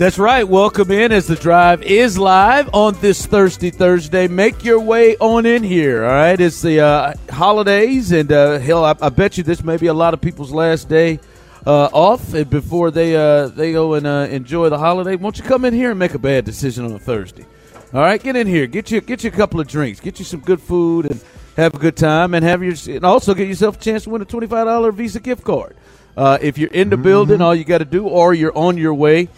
That's right. Welcome in as the drive is live on this Thursday, Thursday. Make your way on in here. All right. It's the uh, holidays, and uh, hell, I, I, bet you this may be a lot of people's last day uh, off and before they uh, they go and uh, enjoy the holiday. Won't you come in here and make a bad decision on a Thursday? All right. Get in here. Get you get you a couple of drinks. Get you some good food and have a good time, and have your and also get yourself a chance to win a twenty five dollar Visa gift card. Uh, if you're in the mm-hmm. building, all you got to do, or you're on your way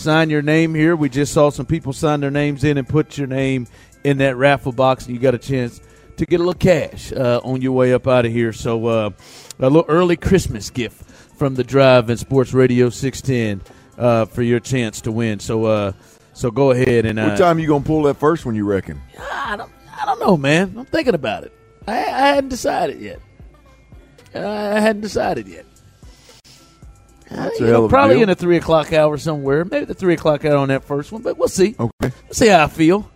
sign your name here. We just saw some people sign their names in and put your name in that raffle box, and you got a chance to get a little cash uh, on your way up out of here. So, uh, a little early Christmas gift from the Drive and Sports Radio 610 uh, for your chance to win. So, uh, so go ahead and. what uh, time you gonna pull that first one? You reckon? I don't. I don't know, man. I'm thinking about it. I, I hadn't decided yet. I hadn't decided yet. That's uh, know, probably deal. in a three o'clock hour somewhere. Maybe the three o'clock hour on that first one, but we'll see. Okay, we'll see how I feel.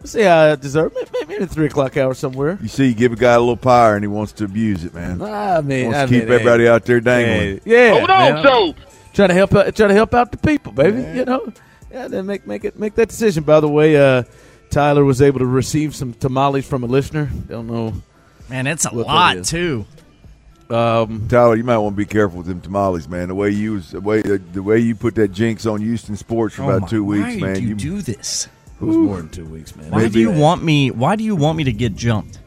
We'll see how I deserve. Maybe, maybe in a three o'clock hour somewhere. You see, you give a guy a little power and he wants to abuse it, man. I mean, wants I to keep mean, everybody out there dangling. Hey, yeah, hold on, Joe. Trying to help out, trying to help out the people, baby. Yeah. You know, yeah. Then make make it make that decision. By the way, uh, Tyler was able to receive some tamales from a listener. Don't know. Man, it's a lot too. Um, Tyler, you might want to be careful with them tamales, man. The way you was, the way the, the way you put that jinx on Houston sports for Oh about my- two weeks, why man. do you, do this? it was more than two weeks, man. Why Maybe- do you want me? Why do you want me to get jumped?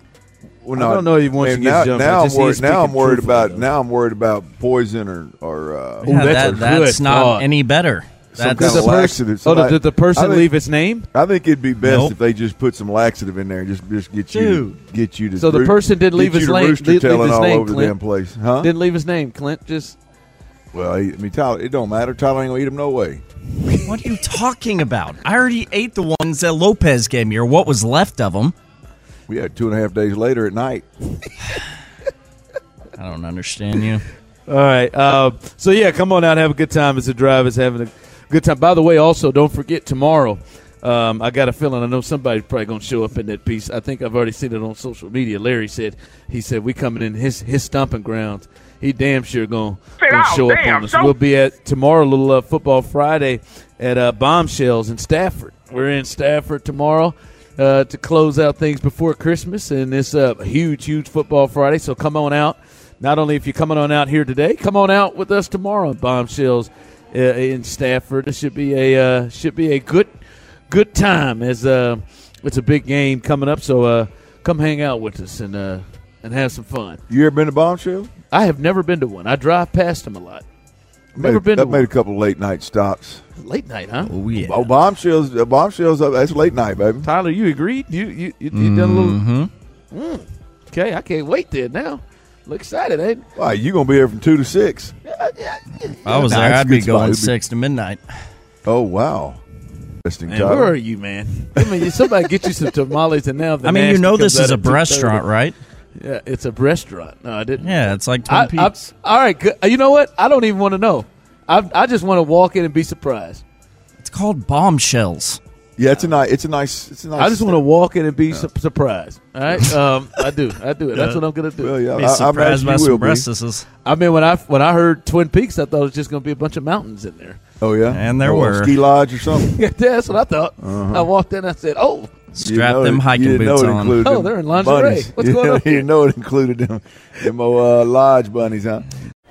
Well, I don't know if he wants man, you to get now, jumped. Now I'm worried. Now I'm worried about. though. Now I'm worried about poison or or. Uh, Ooh, that's that, that's not thought. any better. Some kind of the laxative. person, oh, Somebody- did the person think- leave his name? I think it'd be best Nope. if they just put some laxative in there, and just just get you to, get you to. So the person didn't get leave you his to name- rooster leave- leave his all name, over the Clint. damn place, huh? Didn't leave his name, Clint. Just well, I mean, Tyler, it don't matter. Tyler ain't gonna eat them no way. what are you talking about? I already ate the ones that Lopez gave me, or what was left of them. We had two and a half days later at night. I don't understand you. all right. Uh, so yeah, come on out, have a good time. As the drive is having a good time. By the way, also don't forget tomorrow. Um, I got a feeling I know somebody's probably going to show up in that piece. I think I've already seen it on social media. Larry said he said we coming in his his stomping grounds. He damn sure going to Oh, show up on us. so- We'll be at tomorrow, little uh, football Friday at uh, Bombshells in Stafford. We're in Stafford tomorrow uh, to close out things before Christmas, and it's a huge, huge football Friday. So come on out. Not only if you're coming on out here today, come on out with us tomorrow Bombshells in Stafford. It should be a uh, should be a good good time as uh, it's a big game coming up. So uh, come hang out with us and uh, and have some fun. You ever been to Bombshell? I have never been to one. I drive past them a lot. Never Made- been to I've made a couple of late night stops. Late night, huh? Oh yeah. Oh, bombshells! Uh, bombshells! Uh, that's late night, baby. Tyler, you agreed? You you you, you done a little? Mm-hmm. Mm. Okay, I can't wait there now. Look excited, ain't? Why you gonna be here from two to six? If I was Nah, there, it's a I'd be good spot. going It'd six to midnight. Oh wow! Interesting. Man, Tyler. where are you, man? I mean, somebody get you some tamales, and now the I mean, you know this is a restaurant, right? Yeah, it's a restaurant. No, I didn't. Yeah, it's like Twin I, I, all right, you know what? I don't even want to know. I, I just want to walk in and be surprised. it's called bombshells. Yeah, it's a nice. It's a nice. It's a nice. I just want to walk in and be su- surprised. All right, um, I do. I do it. That's what I'm gonna do. Well, yeah, Be I, I surprised imagine by you some be. breastises. I mean, when I when I heard Twin Peaks, I thought it was just gonna be a bunch of mountains in there. Oh yeah, And there Oh, a were. ski lodge or something. Yeah, that's what I thought. Uh-huh. I walked in, I said, "Oh, Strap know them it- hiking you didn't boots know it on. included Oh, them they're in lingerie. bunnies. What's you going on You know it included them, them uh, lodge bunnies, huh?